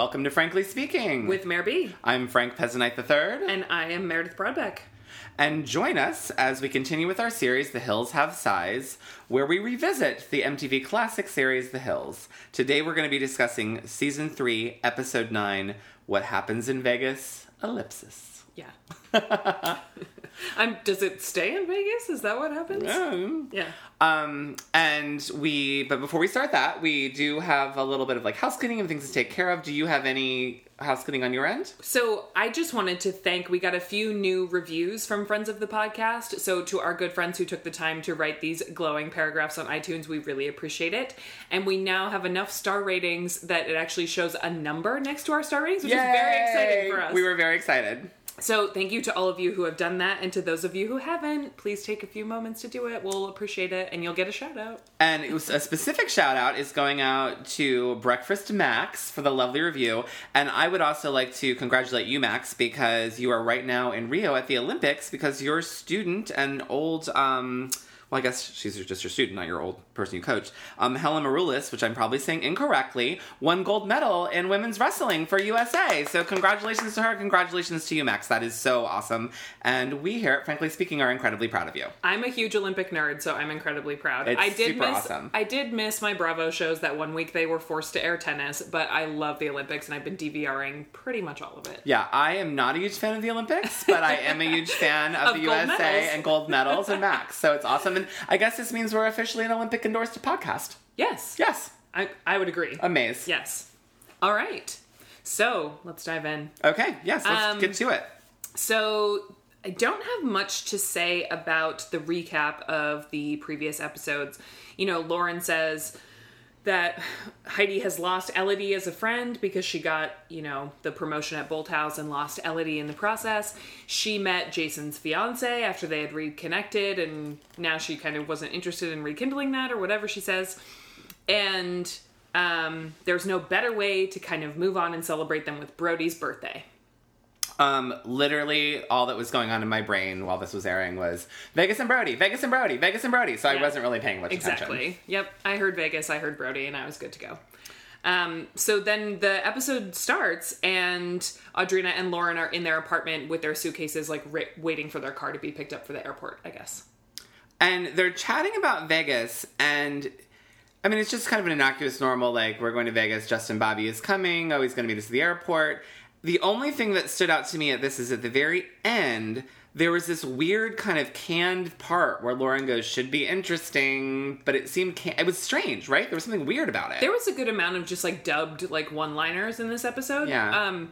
Welcome to Frankly Speaking. with Mayor B. I'm Frank Pezzanite III, And I am Meredith Broadbeck. and join us as we continue with our series, The Hills Have Size, where we revisit the MTV classic series, The Hills. Today we're going to be discussing Season 3, Episode 9, What Happens in Vegas, Ellipsis. Yeah. I'm, does it stay in Vegas? Is that what happens? Um, Yeah. Um, and we, but before we start that, we do have a little bit of like house cleaning and things to take care of. Do you have any house cleaning on your end? So I just wanted to thank, we got a few new reviews from friends of the podcast. So to our good friends who took the time to write these glowing paragraphs on iTunes, we really appreciate it. And we now have enough star ratings that it actually shows a number next to our star ratings, which is very exciting for us. We were very excited. So thank you to all of you who have done that, and to those of you who haven't, please take a few moments to do it. We'll appreciate it, and you'll get a shout out. And a specific shout out is going out to Breakfast Max for the lovely review. And I would also like to congratulate you, Max, because you are right now in Rio at the Olympics because your student and old, um, well, I guess she's just your student, not your old person you coached, um, Helen Maroulis, which I'm probably saying incorrectly, won gold medal in women's wrestling for USA. So congratulations to her. Congratulations to you, Max. That is so awesome. And we here at Frankly Speaking are incredibly proud of you. I'm a huge Olympic nerd, so I'm incredibly proud. It's I did super miss awesome. I did miss my Bravo shows that one week they were forced to air tennis, but I love the Olympics and I've been DVRing pretty much all of it. Yeah, I am not a huge fan of the Olympics, but I am a huge fan of, Of the USA medals. and gold medals and Max. So it's awesome. And I guess this means we're officially an Olympic endorsed podcast. Yes. Yes. I, I would agree. Amaze. yes. All right. So let's dive in. Okay, yes, let's Um, get to it. So I don't have much to say about the recap of the previous episodes. You know, Lauren says that Heidi has lost Elodie as a friend because she got, you know, the promotion at Bolthouse and lost Elodie in the process. She met Jason's fiance after they had reconnected and now she kind of wasn't interested in rekindling that or whatever she says. And um, there's no better way to kind of move on and celebrate them with Brody's birthday. Um, literally, all that was going on in my brain while this was airing was Vegas and Brody, Vegas and Brody, Vegas and Brody. So I wasn't really paying much attention. Exactly. Yep. I heard Vegas, I heard Brody, and I was good to go. Um, so then the episode starts, and Audrina and Lauren are in their apartment with their suitcases, like ri- waiting for their car to be picked up for the airport, I guess. And they're chatting about Vegas, and I mean, it's just kind of an innocuous, normal, like, we're going to Vegas, Justin Bobby is coming, oh, he's going to meet us at the airport. The only thing that stood out to me at this is at the very end, there was this weird kind of canned part where Lauren goes, should be interesting, but it seemed, can- it was strange, right? There was something weird about it. There was a good amount of just like dubbed like one-liners in this episode. Yeah. Um,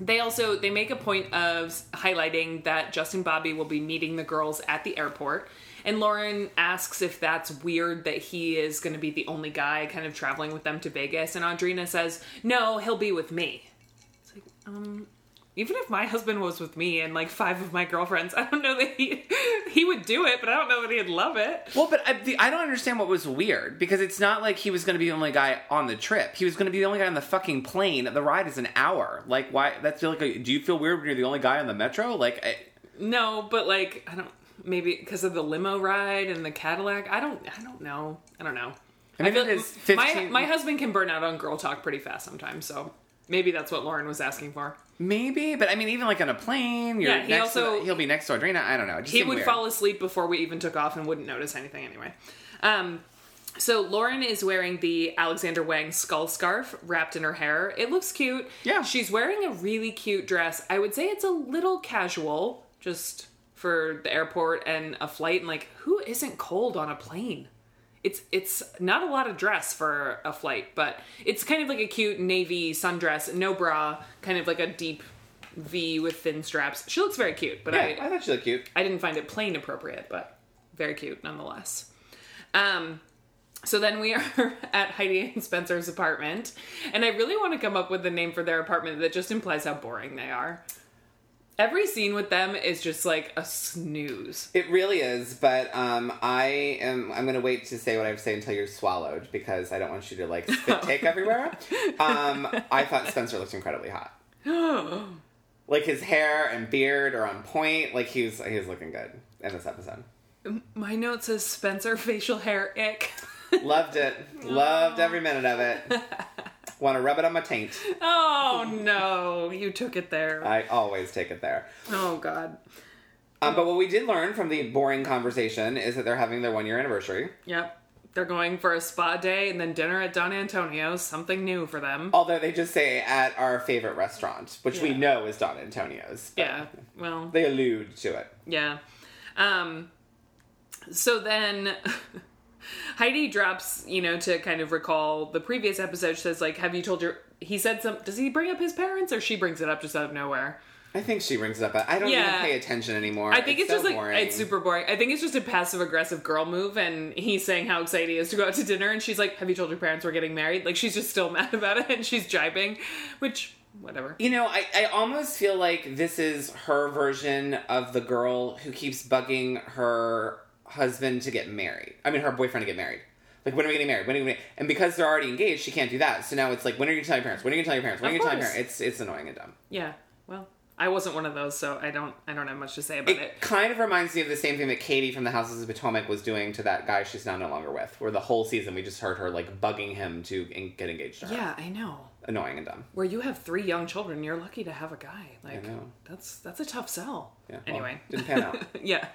they also they make a point of highlighting that Justin Bobby will be meeting the girls at the airport. And Lauren asks if that's weird that he is going to be the only guy kind of traveling with them to Vegas. And Audrina says, "No, he'll be with me." Um, even if my husband was with me and like five of my girlfriends, I don't know that he he would do it, but I don't know that he'd love it. Well, but I, the, I don't understand what was weird because it's not like he was going to be the only guy on the trip. He was going to be the only guy on the fucking plane. The ride is an hour. Like, why? That's feel like. A, do you feel weird when you're the only guy on the metro? Like, I, No, but like I don't maybe because of the limo ride and the Cadillac. I don't I don't know. I don't know. I mean, feel- it is my my husband can burn out on girl talk pretty fast sometimes, so maybe that's what Lauren was asking for. maybe, but I mean, even like on a plane, you're Yeah, he next to also- the- he'll be next to Audrina. I don't know. Just He would weird. fall asleep before we even took off and wouldn't notice anything anyway. Um so Lauren is wearing the Alexander Wang skull scarf wrapped in her hair. It looks cute. Yeah. She's wearing a really cute dress. I would say it's a little casual, just for the airport and a flight. And like, who isn't cold on a plane? It's it's not a lot of dress for a flight, but it's kind of like a cute navy sundress, no bra, kind of like a deep V with thin straps. She looks very cute, but Yeah, I I thought she looked cute. I didn't find it plane appropriate, but very cute nonetheless. Um, so then we are at Heidi and Spencer's apartment, and I really want to come up with a name for their apartment that just implies how boring they are. Every scene with them is just like a snooze. It really is, but um, I am. I'm going to wait to say what I have to say until you're swallowed because I don't want you to like spit take everywhere. Um, I thought Spencer looked incredibly hot. like his hair and beard are on point. Like he was, he was looking good in this episode. My note says Spencer facial hair ick. Loved it. Loved every minute of it. Want to rub it on my taint. Oh no, you took it there. I always take it there. Oh god. Um, but what we did learn from the boring conversation is that they're having their one year anniversary. Yep. They're going for a spa day and then dinner at Don Antonio's, something new for them. Although they just say at our favorite restaurant, which we Yeah. know is Don Antonio's. but Yeah. Well, They allude to it. Yeah. Um so then Heidi drops, you know, to kind of recall the previous episode, she says like, "Have you told your he said some does he bring up his parents or she brings it up just out of nowhere?" I think she brings it up. I don't Yeah. even pay attention anymore. I think it's, so just like boring. it's super boring. I think it's just a passive aggressive girl move and he's saying how excited he is to go out to dinner and she's like, "Have you told your parents we're getting married?" Like she's just still mad about it and she's jibing, which whatever. You know, I, I almost feel like this is her version of the girl who keeps bugging her husband to get married. I mean, her boyfriend to get married. Like, when are we getting married? When are we getting And because they're already engaged, she can't do that. So now it's like, when are you going to tell your parents? When are you going to tell your parents? When are you going to tell your parents? It's, it's annoying and dumb. Yeah. Well, I wasn't one of those, so I don't I don't have much to say about It it. kind of reminds me of the same thing that Katie from the Housewives of Potomac was doing to that guy she's now no longer with, where the whole season we just heard her, like, bugging him to en- get engaged to her. Yeah, I know. Annoying and dumb. where you have three young children, you're lucky to have a guy. Like know. that's that's a tough sell. Yeah. well, Anyway. didn't pan out. yeah.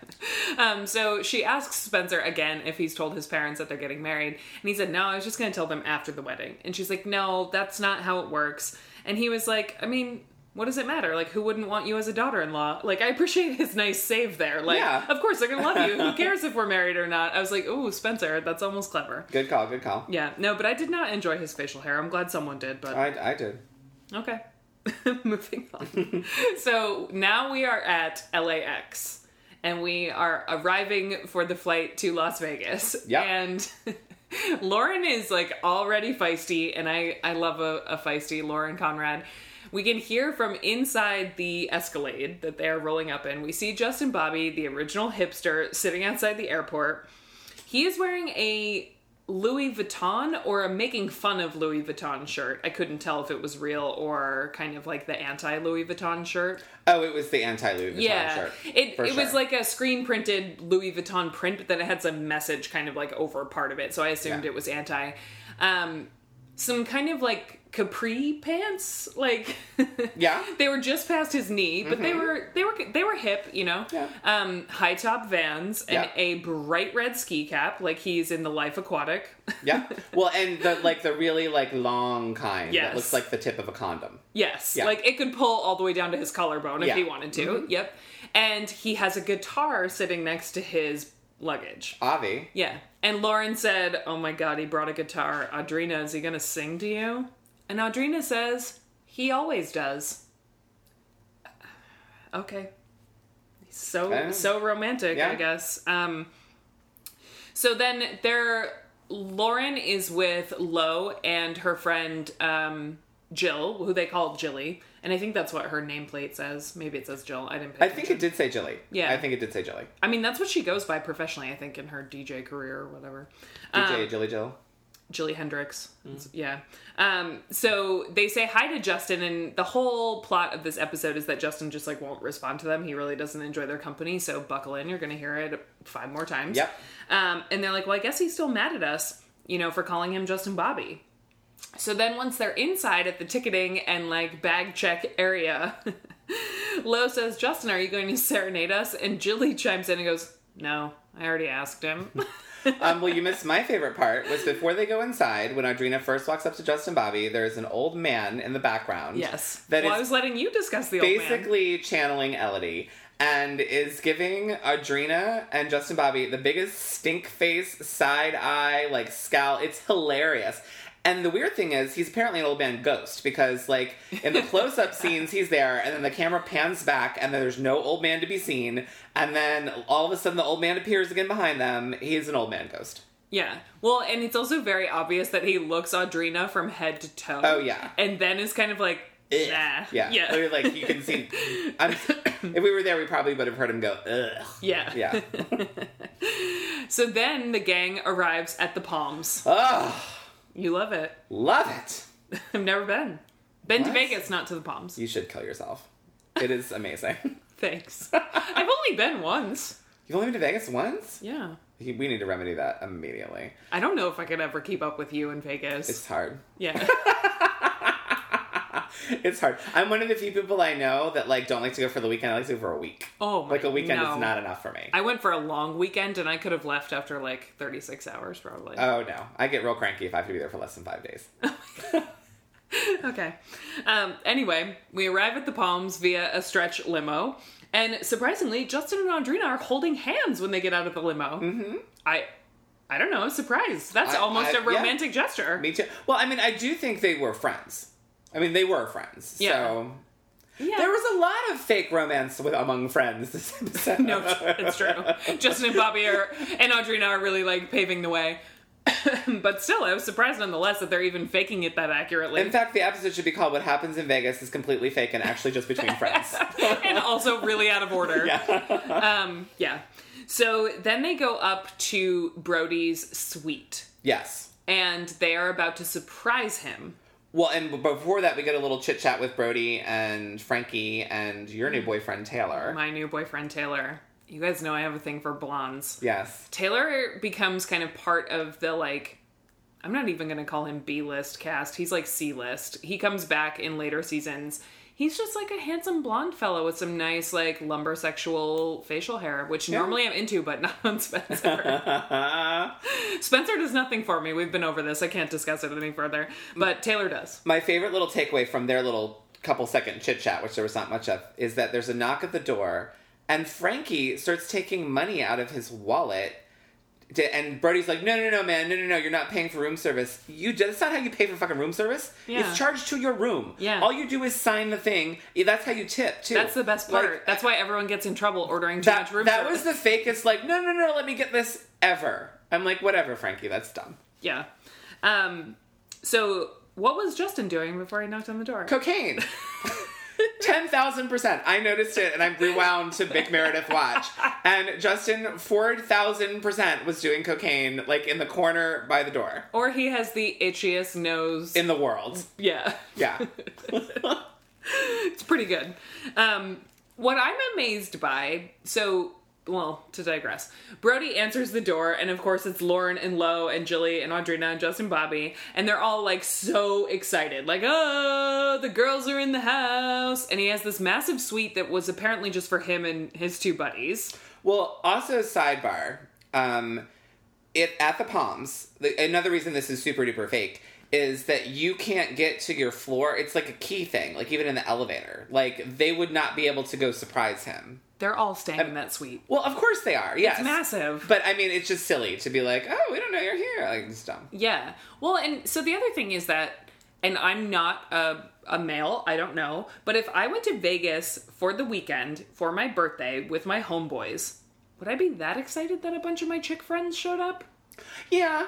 Um, so she asks Spencer again if he's told his parents that they're getting married, and he said, "No, I was just going to tell them after the wedding." And she's like, "No, that's not how it works." And he was like, "I mean." What does it matter? Like, who wouldn't want you as a daughter-in-law? Like, I appreciate his nice save there. Like, Yeah. of course they're gonna love you. Who cares if we're married or not? I was like, "Ooh, Spencer, that's almost clever." Good call, good call. Yeah, no, but I did not enjoy his facial hair. I'm glad someone did, but I, I did. Okay. Moving on. so now we are at LAX and we are arriving for the flight to Las Vegas. Yeah. And Lauren is like already feisty, and I, I love a, a feisty Lauren Conrad. We can hear from inside the Escalade that they are rolling up in. We see Justin Bobby, the original hipster, sitting outside the airport. He is wearing a Louis Vuitton or a making fun of Louis Vuitton shirt. I couldn't tell if it was real or kind of like the anti Louis Vuitton shirt. Oh, it was the anti Louis Vuitton yeah, shirt. it it was like a screen printed Louis Vuitton print, but then it had some message kind of like over part of it. So I assumed Yeah. it was anti. Um, some kind of like capri pants, like Yeah. they were just past his knee, but they were they were they were hip, you know. Mm-hmm. Yeah. Um, high top Vans and Yeah. a bright red ski cap, like he's in the Life Aquatic. Yeah. Well, and the like the really like long kind Yes. that looks like the tip of a condom. Yes, Yeah. like it could pull all the way down to his collarbone if. Mm-hmm. he wanted to. Yep. And he has a guitar sitting next to his luggage. Avi. Yeah. And Lauren said, "Oh my god, he brought a guitar. Audrina, is he going to sing to you?" And Audrina says, "He always does." Okay. So so romantic, Yeah. I guess. Um so then there Lauren is with Lo and her friend um Jill, who they call Jilly, and I think that's what her nameplate says. Maybe it says Jill. I didn't pay I think it did say Jilly. Yeah. I think it did say Jilly. I mean, that's what she goes by professionally, I think, in her DJ career or whatever. DJ Um, Jilly Jill. Jilly Hendrix. Mm. Yeah. Um, so they say hi to Justin, and the whole plot of this episode is that Justin just like won't respond to them. He really doesn't enjoy their company. So buckle in. You're going to hear it five more times. Yep. Um, and they're like, well, I guess he's still mad at us, you know, for calling him Justin Bobby. So then once they're inside at the ticketing and like bag check area, Lo says, Justin, are you going to serenade us? And Jilly chimes in and goes, no, I already asked him. um, well, you missed my favorite part was before they go inside, when Audrina first walks up to Justin Bobby, there's an old man in the background. yes. That well, is I was letting you discuss the old man. basically channeling Elodie and is giving Audrina and Justin Bobby the biggest stink face, side eye, like scowl. It's hilarious. And the weird thing is, he's apparently an old man ghost because, like, in the close up scenes, he's there, and then the camera pans back, and then there's no old man to be seen. And then all of a sudden, the old man appears again behind them. He's an old man ghost. Yeah. Well, and it's also very obvious that he looks Audrina from head to toe. Oh, yeah. And then is kind of like, Ugh. nah. Yeah. Yeah. Literally, Like, you can see. I'm, if we were there, we probably would have heard him go, ugh. yeah. Yeah. So then the gang arrives at the Palms. oh, You love it. love it. I've never been. Been to What? Vegas, not to the Palms. You should kill yourself. It is amazing. Thanks. I've only been once. You've only been to Vegas once? Yeah. We need to remedy that immediately. I don't know if I could ever keep up with you in Vegas. It's hard. yeah. it's hard. I'm one of the few people I know that like don't like to go for the weekend. I like to go for a week. Oh, my- like a weekend no. is not enough for me. I went for a long weekend and I could have left after like 36 hours probably. oh no, I get real cranky if I have to be there for less than five days. okay. Um, anyway, we arrive at the Palms via a stretch limo. And surprisingly, Justin and Audrina are holding hands when they get out of the limo. Mm-hmm. I, I don't know, surprised. That's I- almost I- a romantic gesture. Me too. Well, I mean, I do think they were friends. I mean, they were friends. Yeah. So Yeah. there was a lot of fake romance with among friends this episode. no, it's true. Justin and Bobby are and Audrina are really like paving the way. but still, I was surprised nonetheless that they're even faking it that accurately. In fact, the episode should be called "What Happens in Vegas is Completely Fake and Actually Just Between Friends." and also really out of order. yeah. Um, yeah. So then they go up to Brody's suite, yes. and they are about to surprise him. Well, and before that, we get a little chit chat with Brody and Frankie and your new mm. boyfriend Taylor. My new boyfriend Taylor. You guys know I have a thing for blondes. yes. Taylor becomes kind of part of the like I'm not even going to call him B list cast. He's like C list. He comes back in later seasons. He's just like a handsome blonde fellow with some nice like lumbersexual facial hair, which normally I'm into, but not on Spencer. Spencer does nothing for me. We've been over this. I can't discuss it any further. But Taylor does. My favorite little takeaway from their little couple second chit chat, which there was not much of, is that there's a knock at the door, and Frankie starts taking money out of his wallet. To, and Brody's like, no, no, no, man, no, no, no, you're not paying for room service. You that's not how you pay for fucking room service. Yeah. It's charged to your room. Yeah. All you do is sign the thing. That's how you tip too. That's the best part. Like, That's why everyone gets in trouble ordering too that, much room service. that service. was the fakest. Like, no, no, no, let me get this ever. I'm like, whatever, Frankie, that's dumb. yeah. Um. So what was Justin doing before he knocked on the door? Cocaine. 10,000%. I noticed it and I rewound to Big Meredith Watch. And Justin, 4,000% was doing cocaine, like in the corner by the door or he has the itchiest nose. in the world. yeah. Yeah. it's pretty good. Um, what I'm amazed by, so well, to digress, Brody answers the door, and of course it's Lauren and Lo and Jilly and Audrina and Justin Bobby, and they're all like so excited, like, oh, the girls are in the house, and he has this massive suite that was apparently just for him and his two buddies. Well, also sidebar, um, it at the Palms. The, another reason this is super duper fake is that you can't get to your floor. It's like a key thing. Like even in the elevator, like they would not be able to go surprise him. They're all staying in that suite. Well, of course they are. Yes, It's massive. But I mean, it's just silly to be like, oh, we don't know you're here. Like it's dumb. Yeah. Well, and so the other thing is that, and I'm not a, a male, I don't know, but if I went to Vegas for the weekend for my birthday with my homeboys, would I be that excited that a bunch of my chick friends showed up? Yeah.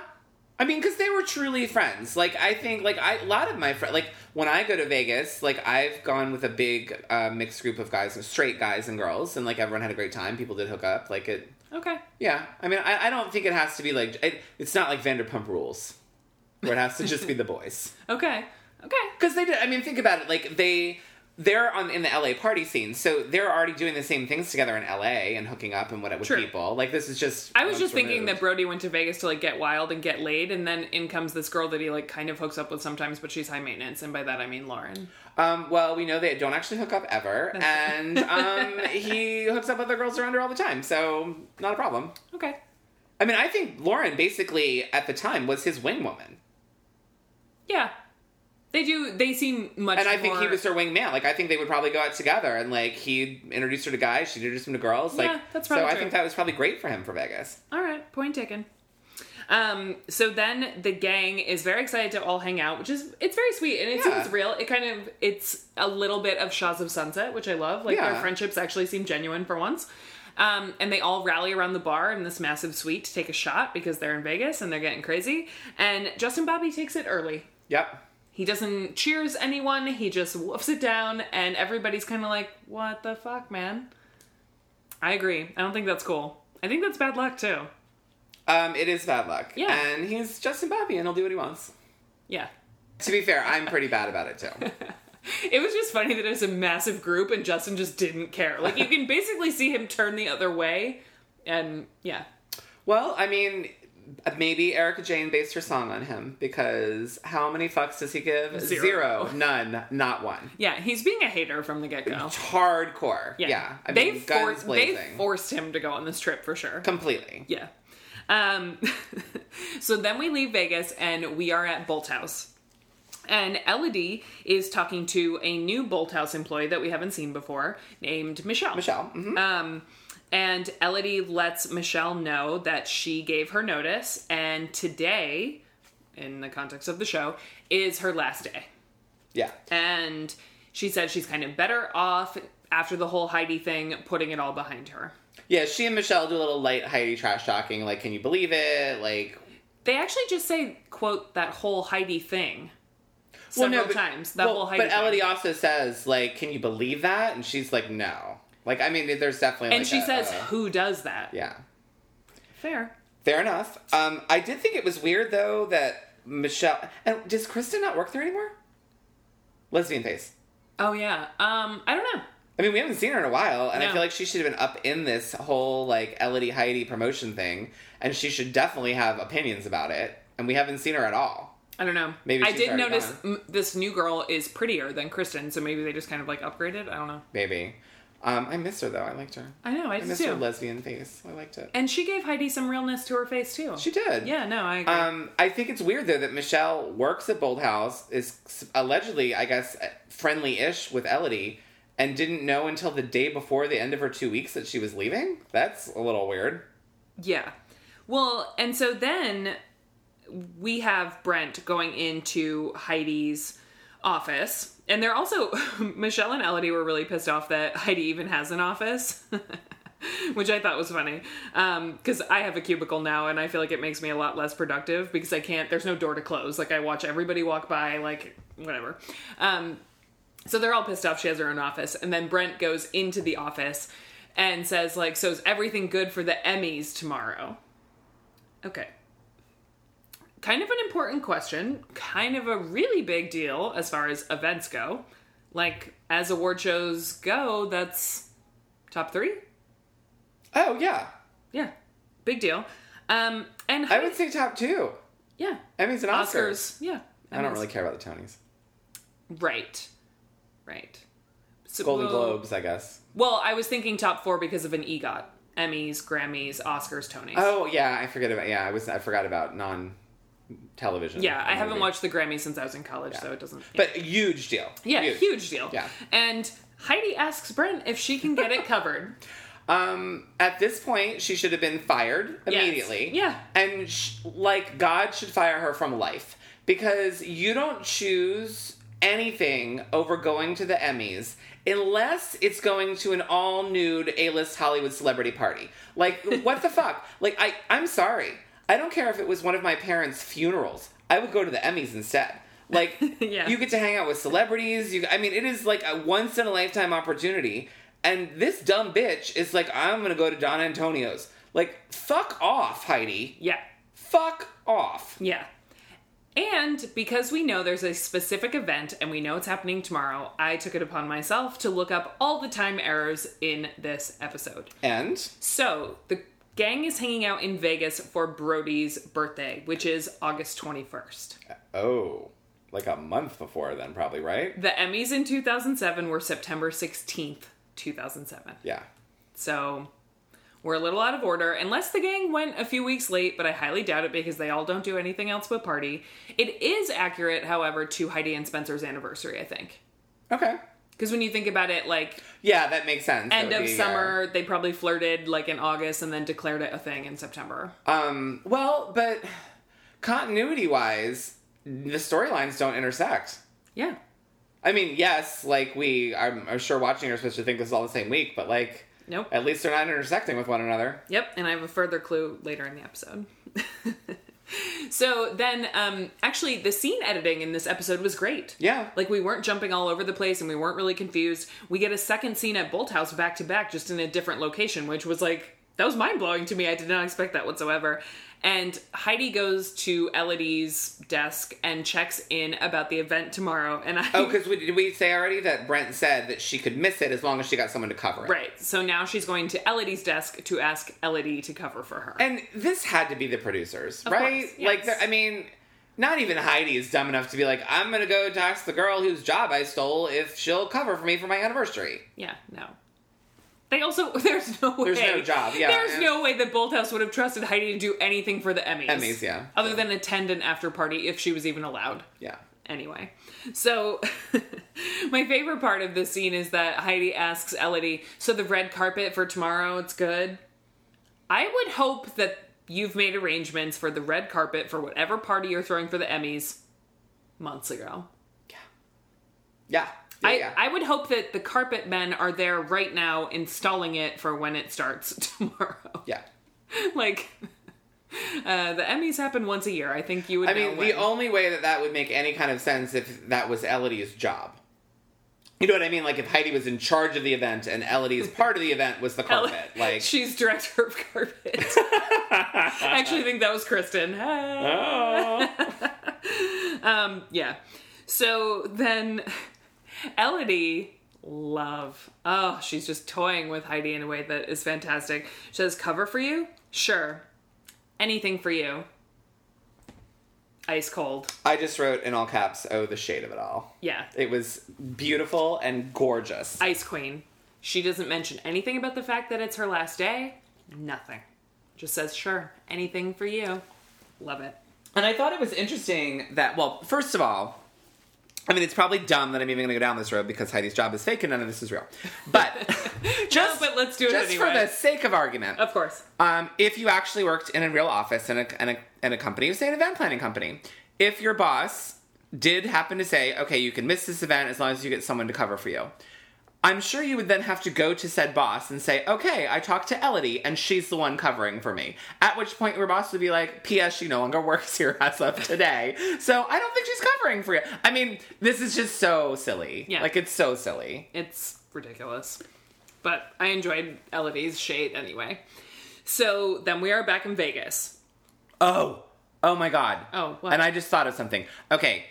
I mean, because they were truly friends. Like, I think, like, I, a lot of my friends, like, when I go to Vegas, like, I've gone with a big uh, mixed group of guys, straight guys and girls, and, like, everyone had a great time. People did hook up. Like, it, Okay. yeah. I mean, I, I don't think it has to be, like, it, it's not like Vanderpump Rules, where it has to just be the boys. Okay. Okay. Because they did, I mean, think about it. Like, they, they're on in the LA party scene, so they're already doing the same things together in LA and hooking up and what with True. people. Like, this is just. I was just thinking removed. that Brody went to Vegas to like get wild and get laid, and then in comes this girl that he like kind of hooks up with sometimes, but she's high maintenance, and by that I mean Lauren. Um, well, we know they don't actually hook up ever, and um, he hooks up with other girls around her all the time, so not a problem. Okay. I mean, I think Lauren basically at the time was his wing woman, Yeah. They do. They seem much. and I think he was her wingman. Like, I think they would probably go out together, and like he introduced her to guys, she introduced him to girls. Like, Yeah, that's probably so. probably I think that was probably great for him for Vegas. All right, point taken. Um, so then the gang is very excited to all hang out, which is it's very sweet and it Yeah. seems real. It kind of it's a little bit of Shahs of Sunset, which I love. Like Yeah. their friendships actually seem genuine for once. Um, and they all rally around the bar in this massive suite to take a shot because they're in Vegas and they're getting crazy. And Justin Bobby takes it early. Yep. He doesn't cheers anyone. He just woofs it down, and everybody's kind of like, "What the fuck, man?" I agree. I don't think that's cool. I think that's bad luck too. Um, it is bad luck. Yeah. And he's Justin Bobby, and he'll do what he wants. Yeah. To be fair, I'm pretty bad about it too. It was just funny that it was a massive group and Justin just didn't care. Like you can basically see him turn the other way, and yeah, Well, I mean, Maybe Erika Jayne based her song on him because how many fucks does he give? Zero. None. Not one. Yeah, he's being a hater from the get go. It's hardcore. Yeah. I they mean, guns forced they forced him to go on this trip for sure. Completely. Yeah. Um, so then we leave Vegas and we are at Bolthouse. And Elodie is talking to a new Bolthouse employee that we haven't seen before named Michelle. Michelle. mhm. Um, and Elodie lets Michelle know that she gave her notice, and today, in the context of the show, is her last day. yeah. And she said she's kind of better off after the whole Heidi thing, putting it all behind her. Yeah, she and Michelle do a little light Heidi trash talking, like, can you believe it? Like, They actually just say, quote, that whole Heidi thing Well, several no, but- times. That well, whole Heidi but thing. Elodie also says, like, can you believe that? And she's like, no. Like, I mean, there's definitely. and like, she a- says, a- who does that? yeah. Fair. Fair enough. Um, I did think it was weird though that Michelle and does Kristen not work there anymore? Lesbian face. Oh, yeah. Um, I don't know. I mean, we haven't seen her in a while, and I feel like she should have been up in this whole like Elodie Heidi promotion thing, and she should definitely have opinions about it. And we haven't seen her at all. I don't know. Maybe I did notice m- this new girl is prettier than Kristen, so maybe they just kind of like upgraded. I don't know. Maybe. Um, I missed her though. I liked her. I know. I, I too. her lesbian face. I liked it. and she gave Heidi some realness to her face too. She did. Yeah. No, I agree. Um, I think it's weird though that Michelle works at Bolthouse, is allegedly, I guess, friendly-ish with Elodie, and didn't know until the day before the end of her two weeks that she was leaving. That's a little weird. Yeah. Well, and so then we have Brent going into Heidi's office. And they're also, Michelle and Elodie were really pissed off that Heidi even has an office, which I thought was funny. Because I have a cubicle now and I feel like it makes me a lot less productive because I can't, there's no door to close. Like I watch everybody walk by, like whatever. Um, so they're all pissed off she has her own office. And then Brent goes into the office and says, like, so is everything good for the Emmys tomorrow? Okay. Kind of an important question, kind of a really big deal as far as events go. Like, as award shows go, that's top three? Oh yeah, Yeah. Big deal. Um, and I would say top two. yeah. Emmys and Oscars. Oscars. Yeah. I don't really care about the Tonys. Right. Right. So, Golden well- Globes, I guess. Well, I was thinking top four because of an EGOT. Emmys, Grammys, Oscars, Tonys. Oh yeah, I forget about. Yeah, I was. I forgot about non-television. yeah, I haven't movie. watched the Grammy since I was in college, so it doesn't. yeah. But huge deal. yeah, huge. deal. Yeah. And Heidi asks Brent if she can get it covered. Um, at this point, she should have been fired Yes. immediately. Yeah. And, sh- like, God should fire her from life. Because you don't choose anything over going to the Emmys unless it's going to an all nude A list Hollywood celebrity party. Like, what the fuck? Like, I, I'm sorry. I don't care if it was one of my parents' funerals. I would go to the Emmys instead. Like, Yeah. you get to hang out with celebrities. You, I mean, it is like a once in a lifetime opportunity. And this dumb bitch is like, I'm gonna go to Don Antonio's. Like, fuck off, Heidi. Yeah. Fuck off. Yeah. And because we know there's a specific event and we know it's happening tomorrow, I took it upon myself to look up all the time errors in this episode. And So, the gang is hanging out in Vegas for Brody's birthday, which is August 21st. oh, like a month before then, probably right? The Emmys in 2007 were September 16th, 2007. Yeah. So we're a little out of order, unless the gang went a few weeks late, but I highly doubt it because they all don't do anything else but party. It is accurate, however, to Heidi and Spencer's anniversary, I think. Okay. Because when you think about it, like Yeah, that makes sense. End of summer, they probably flirted like in August and then declared it a thing in September. um. Well, but continuity wise, the storylines don't intersect. Yeah. I mean, yes, like we, I'm, I'm sure watching are supposed to think this is all the same week, but like, Nope. at least they're not intersecting with one another. Yep, and I have a further clue later in the episode. so then, um, actually, the scene editing in this episode was great. Yeah. Like, we weren't jumping all over the place and we weren't really confused. We get a second scene at Bolthouse back to back, just in a different location, which was like, that was mind blowing to me. I did not expect that whatsoever. And Heidi goes to Elodie's desk and checks in about the event tomorrow. And I Oh, because we, did we say already that Brent said that she could miss it as long as she got someone to cover it? right. So now she's going to Elodie's desk to ask Elodie to cover for her. And this had to be the producers, Of right? course, Like, yes. they're- I mean, not even Heidi is dumb enough to be like, I'm gonna go ask the girl whose job I stole if she'll cover for me for my anniversary. yeah, no. They also there's no way There's no job, yeah, There's and- no way that Bolthouse would have trusted Heidi to do anything for the Emmys. Emmys, yeah. Other than attend an after party if she was even allowed. Yeah. Anyway, so my favorite part of this scene is that Heidi asks Elodie, "So the red carpet for tomorrow, it's good." I would hope that you've made arrangements for the red carpet for whatever party you're throwing for the Emmys months ago. Yeah. Yeah. I, yeah. I would hope that the carpet men are there right now installing it for when it starts tomorrow. yeah. like, uh, the Emmys happen once a year. I think you would. I mean, when. the only way that that would make any kind of sense if that was Elodie's job. You know what I mean? Like if Heidi was in charge of the event and Elodie's part of the event was the carpet. Like, she's director of carpet. I actually think that was Kristen. Hey. oh. Yeah. So then Elodie, love. Oh, she's just toying with Heidi in a way that is fantastic. She says, cover for you? Sure. Anything for you. Ice cold. I just wrote in all caps, "Oh, the shade of it all." Yeah. It was beautiful and gorgeous. Ice queen. She doesn't mention anything about the fact that it's her last day. Nothing. Just says, sure. Anything for you. Love it. And I thought it was interesting that, well, first of all, I mean, it's probably dumb that I'm even going to go down this road because Heidi's job is fake and none of this is real. But just, but let's do it just anyway. for the sake of argument, Of course. um, if you actually worked in a real office in a, in a, in a company, say an event planning company, if your boss did happen to say, okay, you can miss this event as long as you get someone to cover for you, I'm sure you would then have to go to said boss and say, okay, I talked to Elodie and she's the one covering for me. At which point your boss would be like, P.S. She no longer works here as of today. So I don't think she's covering for you. I mean, this is just so silly. Yeah. Like, it's so silly. It's ridiculous. But I enjoyed Elodie's shade anyway. So then we are back in Vegas. Oh, oh my God. Oh, what? And I just thought of something. Okay.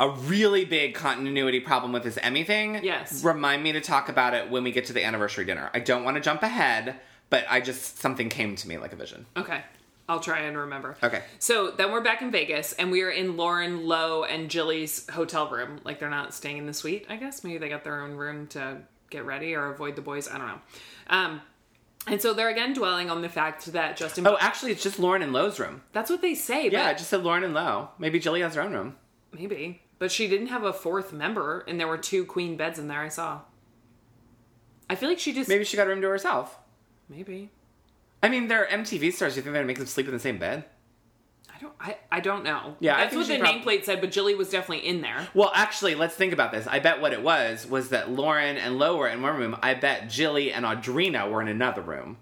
A really big continuity problem with this Emmy thing. Yes. Remind me to talk about it when we get to the anniversary dinner. I don't want to jump ahead, but I just, something came to me like a vision. Okay. I'll try and remember. Okay. So then we're back in Vegas and we are in Lauren, Lo, and Jilly's hotel room. Like they're not staying in the suite, I guess. Maybe they got their own room to get ready or avoid the boys. I don't know. Um, and so they're again dwelling on the fact that Justin. Oh, actually, it's just Lauren and Lo's room. That's what they say. Yeah, but I just said Lauren and Lo. Maybe Jilly has her own room. maybe. But she didn't have a fourth member, and there were two queen beds in there. I saw. I feel like she just Maybe she got a room to herself. maybe. I mean, they're MTV stars. You think they're gonna make them sleep in the same bed? I don't. I, I don't know. Yeah, I that's think what the prob- nameplate said. But Jilly was definitely in there. Well, actually, let's think about this. I bet what it was was that Lauren and Lo were in one room. I bet Jilly and Audrina were in another room.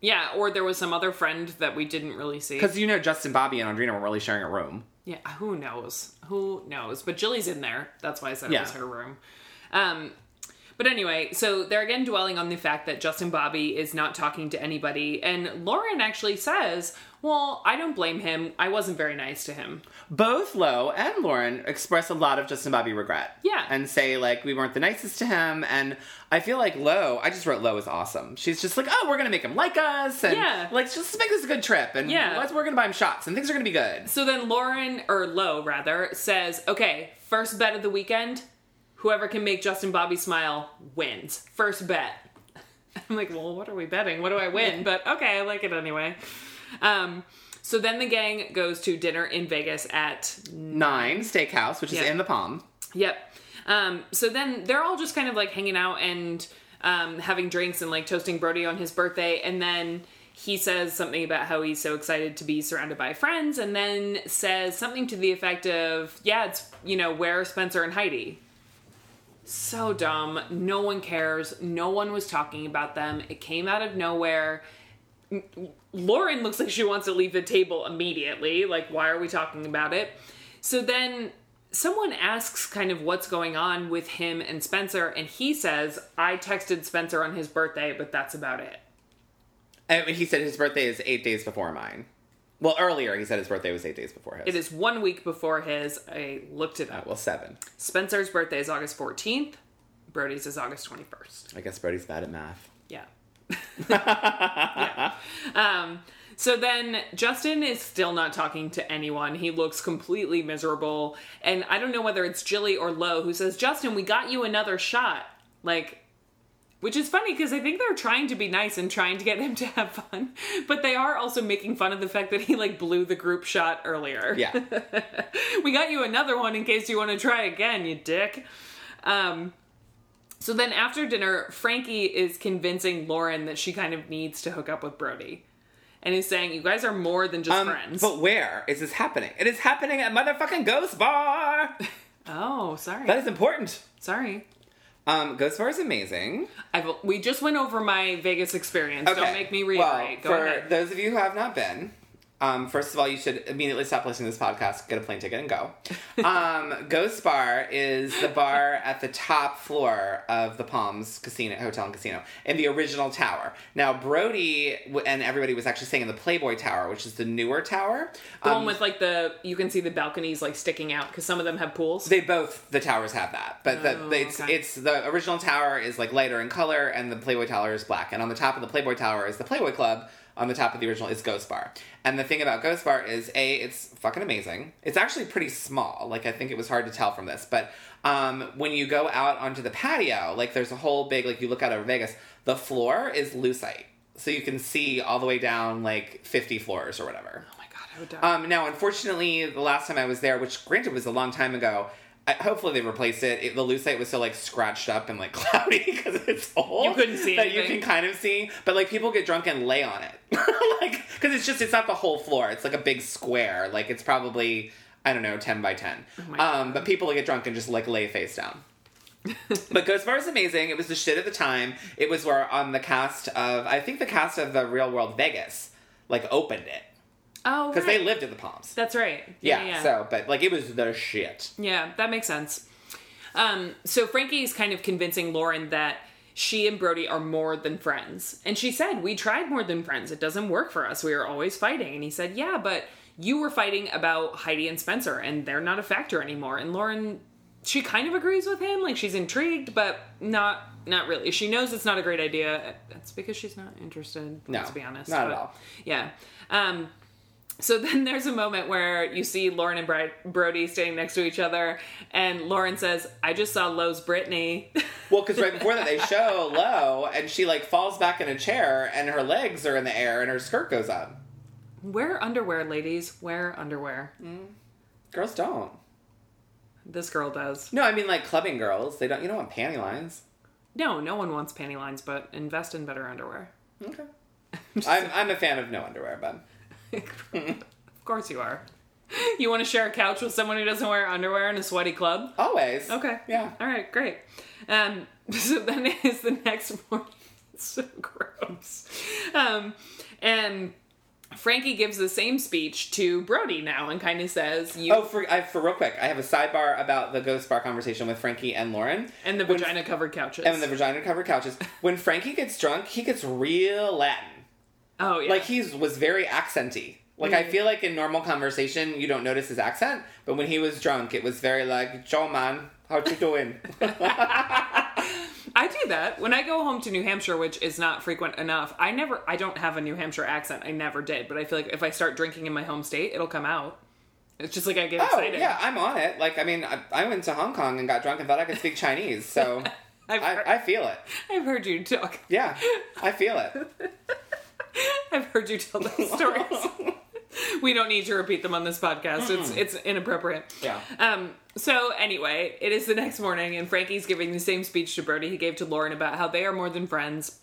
Yeah, or there was some other friend that we didn't really see. Because you know, Justin, Bobby, and Audrina were really sharing a room. Yeah, who knows? Who knows? But Jilly's in there. That's why I said it was her room. Um, but anyway, so they're again dwelling on the fact that Justin Bobby is not talking to anybody, and Lauren actually says, "Well, I don't blame him. I wasn't very nice to him." Both Lo and Lauren express a lot of Justin Bobby regret. Yeah. And say, like, we weren't the nicest to him. And I feel like Lo, I just wrote Lo is awesome. She's just like, oh, we're going to make him like us. And, Yeah. like, just make this a good trip. And Yeah. let's, we're going to buy him shots and things are going to be good. So then Lauren or Lo rather says, "Okay, first bet of the weekend, whoever can make Justin Bobby smile wins. First bet." I'm like, "Well, what are we betting? What do I win?" But okay, I like it anyway. Um, so then the gang goes to dinner in Vegas at Nine Steakhouse, which is Yeah. in the Palm. Yep. Um, so then they're all just kind of like hanging out and um, having drinks and like toasting Brody on his birthday. And then he says something about how he's so excited to be surrounded by friends and then says something to the effect of, yeah, it's, you know, where are Spencer and Heidi? So dumb. No one cares. No one was talking about them. It came out of nowhere. Lauren looks like she wants to leave the table immediately. Like, why are we talking about it? So then someone asks kind of what's going on with him and Spencer, and he says, I texted Spencer on his birthday, but that's about it. And he said his birthday is eight days before mine. Well, earlier he said his birthday was eight days before his. It is one week before his. I looked it Uh, up. well, seven. Spencer's birthday is August 14th. Brody's is August 21st. I guess Brody's bad at math. Yeah. Yeah. Um, so then Justin is still not talking to anyone. He looks completely miserable. And I don't know whether it's Jilly or Lo who says, Justin, we got you another shot. Like, which is funny because I think they're trying to be nice and trying to get him to have fun. But they are also making fun of the fact that he like blew the group shot earlier. Yeah. we got you another one in case you want to try again, you dick. Um, so then after dinner, Frankie is convincing Lauren that she kind of needs to hook up with Brody. And he's saying, You guys are more than just Um, friends. but where is this happening? It is happening at motherfucking Ghost Bar. oh, sorry. that is important. sorry. Um, Ghost Bar is amazing. I've, we just went over my Vegas experience. Don't make me reiterate. Go for ahead. those of you who have not been, um, first of all, you should immediately stop listening to this podcast, get a plane ticket, and go. Um, Ghost Bar is the bar at the top floor of the Palms Casino Hotel and Casino in the original tower. Now, Brody w- and everybody was actually staying in the Playboy Tower, which is the newer tower. the Um, one with like the, you can see the balconies like sticking out because some of them have pools. They both the towers have that, but the, Oh, the- it's okay. it's the original tower is like lighter in color, and the Playboy Tower is black. And on the top of the Playboy Tower is the Playboy Club. On the top of the original is Ghost Bar. And the thing about Ghost Bar is a it's fucking amazing. It's actually pretty small. Like I think it was hard to tell from this, but um, when you go out onto the patio, like there's a whole big like you look out over Vegas. The floor is lucite, so you can see all the way down like 50 floors or whatever. oh my God, I would die. Um, now, unfortunately, the last time I was there, which granted was a long time ago, hopefully they replaced it. it. The lucite was so like scratched up and like cloudy because it's old. You couldn't see that you can kind of see, but like people get drunk and lay on it, like because it's just it's not the whole floor. It's like a big square. Like it's probably I don't know ten by ten. Oh um, but people get drunk and just like lay face down. but Ghost Bar is amazing. It was the shit at the time. It was where on the cast of I think the cast of the Real World Vegas like opened it oh, because right. they lived at the Palms. That's right. Yeah, so but like it was the shit. Yeah, that makes sense. Um, so Frankie is kind of convincing Lauren that she and Brody are more than friends. And she said, We tried more than friends. It doesn't work for us. We are always fighting. And he said, Yeah, but you were fighting about Heidi and Spencer, and they're not a factor anymore. And Lauren, she kind of agrees with him. Like she's intrigued, but not not really. She knows it's not a great idea. That's because she's not interested. No, to be honest. not at all. Yeah. Um, so then there's a moment where you see Lauren and Brody standing next to each other, and Lauren says, "I just saw Lo's Brittany." Well, because right before that they show Lo, and she like falls back in a chair, and her legs are in the air, and her skirt goes up. Wear underwear, ladies. Wear underwear. Mm. Girls don't. This girl does. No, I mean like clubbing girls. They don't. You don't want panty lines. No, no one wants panty lines, but invest in better underwear. Okay. I'm I'm a fan of no underwear, but Of course you are. You want to share a couch with someone who doesn't wear underwear in a sweaty club? always. Okay. Yeah. All right, great. Um, so then it is the next morning. It's so gross. Um, and Frankie gives the same speech to Brody now and kind of says, "You Oh, for I, for real quick, I have a sidebar about the ghost bar conversation with Frankie and Lauren. and the When- vagina covered couches." and the vagina covered couches. When Frankie gets drunk, he gets real Latin. Oh yeah, Like he was very accenty. Like I mm. feel like in normal conversation you don't notice his accent, but when he was drunk, it was very like, "Joe man, how you doing?" I do that when I go home to New Hampshire, which is not frequent enough. I never, I don't have a New Hampshire accent. I never did, but I feel like if I start drinking in my home state, it'll come out. It's just like I get oh excited. yeah, I'm on it. Like I mean, I, I went to Hong Kong and got drunk and thought I could speak Chinese, so I've, heard, I, I feel it. I've heard you talk. Yeah, I feel it. I've heard you tell those stories. we don't need to repeat them on this podcast. It's it's inappropriate. Yeah. Um. So anyway, it is the next morning, and Frankie's giving the same speech to Brody he gave to Lauren about how they are more than friends.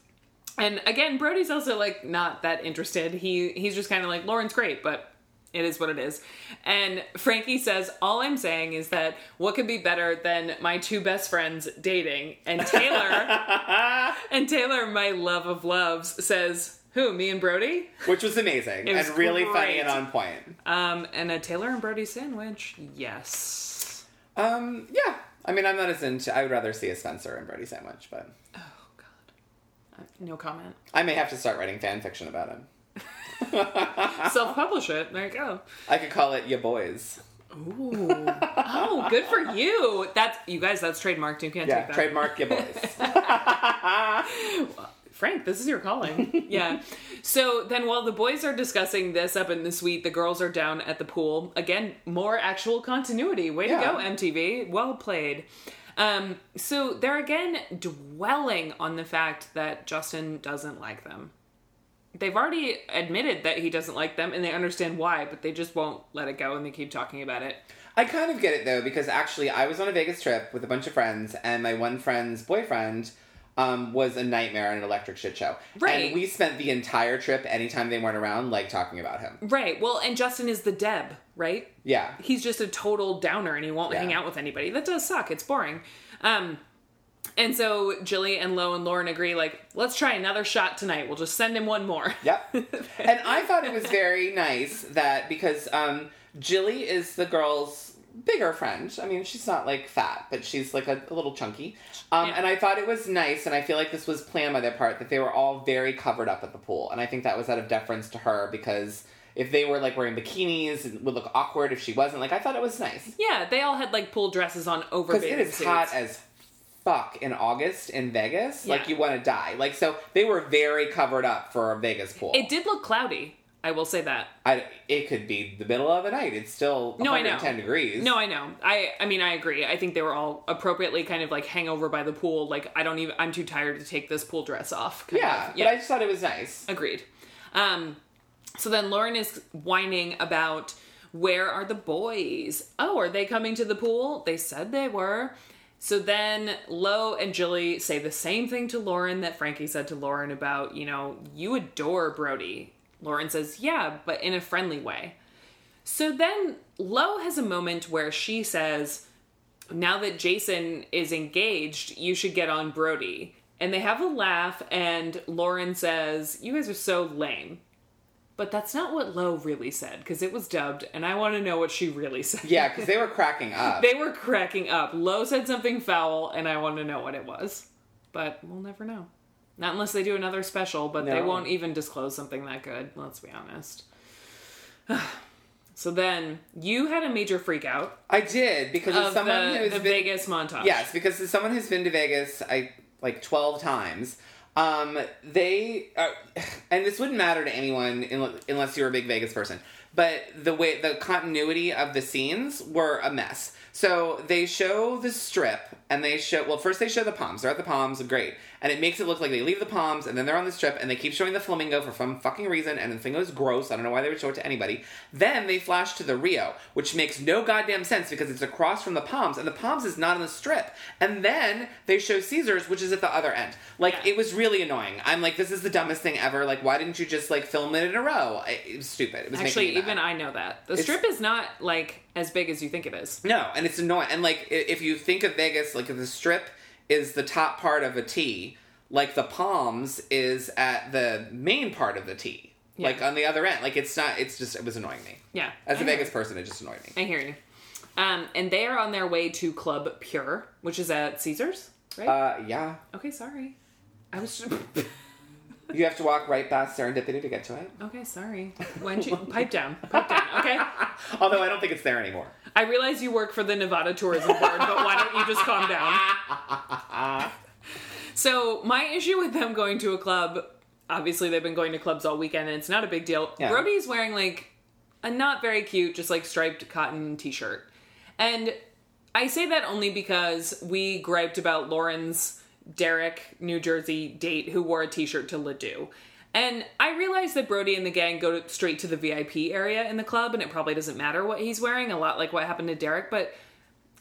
And again, Brody's also like not that interested. He he's just kind of like Lauren's great, but it is what it is. And Frankie says, "All I'm saying is that what could be better than my two best friends dating?" And Taylor and Taylor, my love of loves, says, "Who? Me and Brody?" Which was amazing was and really funny and on point. Um, and a Taylor and Brody sandwich. Yes. Um, yeah. I mean, I'm not as into. I would rather see a Spencer and Brody sandwich, but Oh God. No comment. I may have to start writing fan fiction about him. Self publish it. There you go. I could call it Ya Boys. Ooh. Oh, good for you. That's you guys. That's trademarked. You can't Yeah, take that. trademark Ya Boys. Frank, this is your calling. yeah. So then while the boys are discussing this up in the suite, the girls are down at the pool. Again, more actual continuity. Way Yeah. to go, MTV. Well played. Um, so they're again dwelling on the fact that Justin doesn't like them. They've already admitted that he doesn't like them and they understand why, but they just won't let it go and they keep talking about it. I kind of get it though because actually I was on a Vegas trip with a bunch of friends and my one friend's boyfriend um, was a nightmare and an electric shit show. Right. And we spent the entire trip anytime they weren't around like talking about him. Right. Well, and Justin is the Deb, right? Yeah. he's just a total downer and he won't Yeah. hang out with anybody. That does suck. It's boring. Um, and so Jilly and Lo and Lauren agree, like, let's try another shot tonight. We'll just send him one more. Yep. and I thought it was very nice that because um, Jilly is the girl's bigger friend. I mean, she's not like fat, but she's like a, a little chunky. Um, Yeah. And I thought it was nice, and I feel like this was planned by their part that they were all very covered up at the pool. And I think that was out of deference to her because if they were like wearing bikinis, it would look awkward if she wasn't. Like, I thought it was nice. Yeah, they all had like pool dresses on over Because it is suits. hot as fuck in August in Vegas. Like, you want to die. Like, so they were very covered up for a Vegas pool. it did look cloudy. I will say that. I, it could be the middle of the night. It's still No, I know. 110 degrees. No, I know. I I mean, I agree. I think they were all appropriately kind of like hangover by the pool. Like, I don't even. I'm too tired to take this pool dress off. Yeah, of. but I just thought it was nice. Agreed. Um, so then Lauren is whining about where are the boys? Oh, are they coming to the pool? They said they were. So then Lo and Jilly say the same thing to Lauren that Frankie said to Lauren about, you know, you adore Brody. Lauren says, yeah, but in a friendly way. So then Lo has a moment where she says, now that Jason is engaged, you should get on Brody. And they have a laugh, and Lauren says, You guys are so lame. But that's not what Lo really said, because it was dubbed, and I want to know what she really said. Yeah, because they were cracking up. They were cracking up. Lo said something foul, and I want to know what it was. But we'll never know. Not unless they do another special, but they won't even disclose something that good, let's be honest. so then, you had a major freak out I did because of someone the, who's the been Vegas montage. yes, because as someone who's been to Vegas, I like twelve times. Um, they uh, and this wouldn't matter to anyone unless you're a big Vegas person. But the way the continuity of the scenes were a mess. So they show the strip and they show well first they show the palms. They're at the palms, great, and it makes it look like they leave the palms and then they're on the strip and they keep showing the flamingo for some fucking reason and the flamingo is gross. I don't know why they would show it to anybody. Then they flash to the Rio, which makes no goddamn sense because it's across from the palms and the palms is not on the strip. And then they show Caesars, which is at the other end. Like Yeah. it was really annoying. I'm like, this is the dumbest thing ever. Like, why didn't you just like film it in a row? It was stupid. It was Actually, even. I know that. The It's- strip is not, like, as big as you think it is. No, and it's annoying. And like, if you think of Vegas, like the strip is the top part of a T, like the Palms is at the main part of the T, Yeah. like on the other end. Like it's not. It's just it was annoying me. Yeah. As I a. Vegas person, it just annoyed me. I hear you. Um, and they are on their way to Club Pure, which is at Caesars, right? Uh, yeah. okay, sorry. I was just... You have to walk right past Serendipity to get to it. okay. Sorry. Why don't you pipe down? Pipe down. Okay. Although I don't think it's there anymore. I realize you work for the Nevada Tourism Board, but why don't you just calm down? so my issue with them going to a club, obviously they've been going to clubs all weekend, and it's not a big deal. Yeah. Brody's wearing like a not very cute, just like striped cotton t-shirt, and I say that only because we griped about Lauren's Derek, New Jersey date who wore a t-shirt to Les Deux. And I realize that Brody and the gang go to, straight to the VIP area in the club, and it probably doesn't matter what he's wearing, a lot like what happened to Derek, but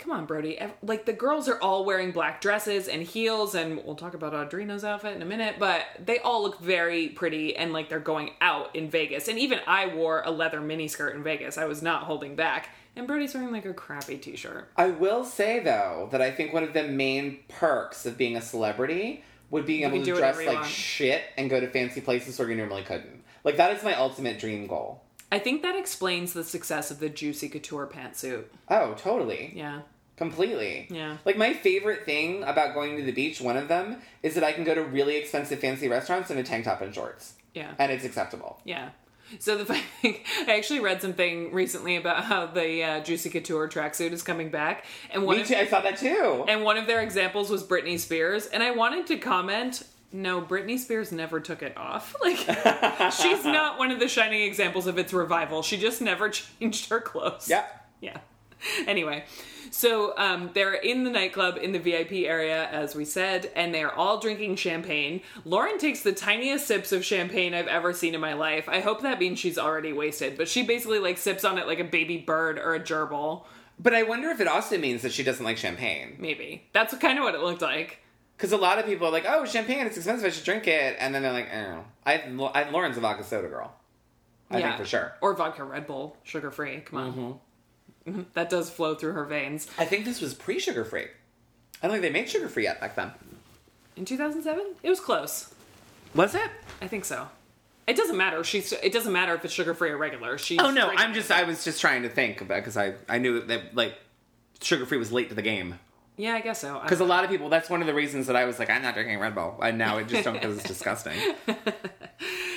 come on, Brody. Like, the girls are all wearing black dresses and heels, and we'll talk about Audrina's outfit in a minute, but they all look very pretty and like they're going out in Vegas. And even I wore a leather miniskirt in Vegas. I was not holding back. And Brody's wearing like a crappy t shirt. I will say though that I think one of the main perks of being a celebrity would be able to dress like want. shit and go to fancy places where you normally couldn't. Like that is my ultimate dream goal. I think that explains the success of the Juicy Couture pantsuit. Oh, totally. Yeah. Completely. Yeah. Like my favorite thing about going to the beach, one of them, is that I can go to really expensive fancy restaurants in a tank top and shorts. Yeah. And it's acceptable. Yeah. So the thing, I actually read something recently about how the uh, Juicy Couture tracksuit is coming back, and one Me of, too. I saw that too. and one of their examples was Britney Spears, and I wanted to comment. No, Britney Spears never took it off. Like, she's not one of the shining examples of its revival. She just never changed her clothes. yeah. Yeah. Anyway, so um, they're in the nightclub in the VIP area, as we said, and they're all drinking champagne. Lauren takes the tiniest sips of champagne I've ever seen in my life. I hope that means she's already wasted, but she basically like sips on it like a baby bird or a gerbil. But I wonder if it also means that she doesn't like champagne. Maybe that's kind of what it looked like. Because a lot of people are like, oh, champagne, it's expensive, I should drink it. And then they're like, oh. I, I Lauren's a vodka soda girl. I think for sure. Or vodka Red Bull, sugar free. Come on. Mm-hmm. That does flow through her veins. I think this was pre sugar free. I don't think they made sugar free yet back then. In 2007, it was close. Was it? I think so. It doesn't matter. She's. It doesn't matter if it's sugar free or regular. She's. Oh no, I'm just I was just trying to think about because I I knew that like sugar free was late to the game Yeah, I guess so. Because a lot of people that's one of the reasons that I was like I'm not drinking Red Bull and now I just don't because it's disgusting.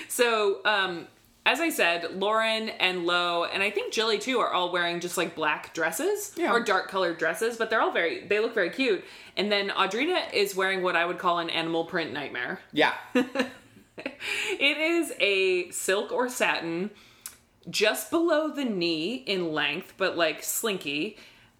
So, um, as I said, Lauren and Lo, and I think Jilly too, are all wearing just like black dresses Yeah. or dark colored dresses, but they're all very, they look very cute. And then Audrina is wearing what I would call an animal print nightmare. Yeah, It is a silk or satin just below the knee in length, but like slinky,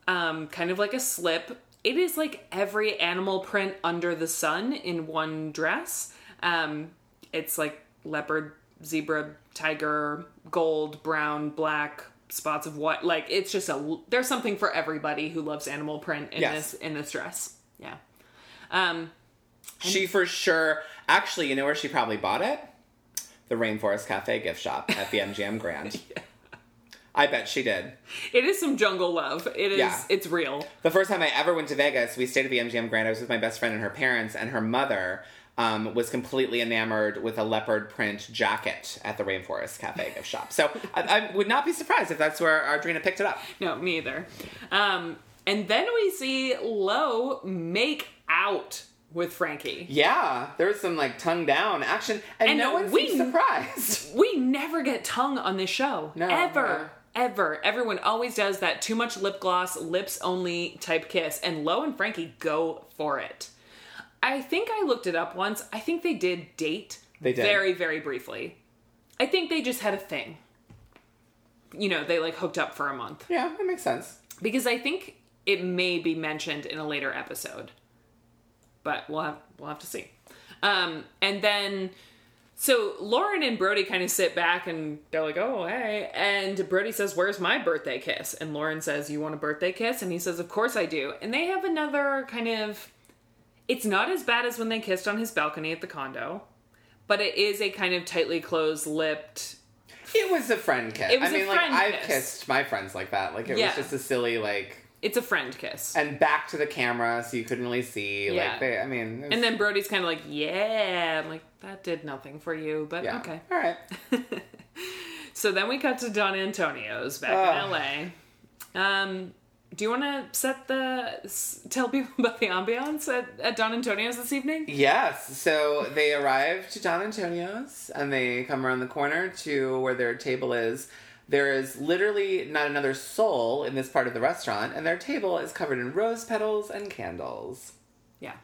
um, kind of like a slip. It is like every animal print under the sun in one dress. Um, it's like leopard, zebra, tiger, gold, brown, black, spots of what. Like it's just a there's something for everybody who loves animal print in Yes. this in this dress. Yeah. Um, she for sure. Actually, you know where she probably bought it? The Rainforest Cafe gift shop at the MGM Grand. I bet she did. it is some jungle love. It is. Yeah. It's real. The first time I ever went to Vegas, we stayed at the MGM Grand. I was with my best friend and her parents, and her mother um, was completely enamored with a leopard print jacket at the Rainforest Cafe gift shop. So I, I would not be surprised if that's where Audrina picked it up. No, me either. Um, and then we see Lo make out with Frankie. Yeah, there was some like tongue down action, and, And no one we- seemed surprised. We never get tongue on this show. No, Ever. Ever. Everyone always does that too much lip gloss, lips only type kiss, and Lo and Frankie go for it. I think I looked it up once. I think they did date They did. very, very briefly. I think they just had a thing. You know, they like hooked up for a month. Yeah, that makes sense. because I think it may be mentioned in a later episode, but we'll have we'll have to see. Um, and then, so Lauren and Brody kind of sit back and they're like, "Oh, hey," and Brody says, "Where's my birthday kiss?" And Lauren says, "You want a birthday kiss?" And he says, "Of course I do." And they have another kind of. It's not as bad as when they kissed on his balcony at the condo, but it is a kind of tightly closed lipped. It was a friend kiss. It was I mean, a like I've kiss. kissed my friends like that. Like it Yeah. was just a silly like, It's a friend kiss. and back to the camera so you couldn't really see. Yeah. Like they, I mean, was- And then Brody's kind of like, yeah. I'm like, that did nothing for you, but yeah, okay. all right. So then we cut to Don Antonio's back in LA. Um, do you want to set the tell people about the ambiance at, at Don Antonio's this evening? Yes. So they arrive to Don Antonio's and they come around the corner to where their table is. There is literally not another soul in this part of the restaurant, and their table is covered in rose petals and candles. Yeah.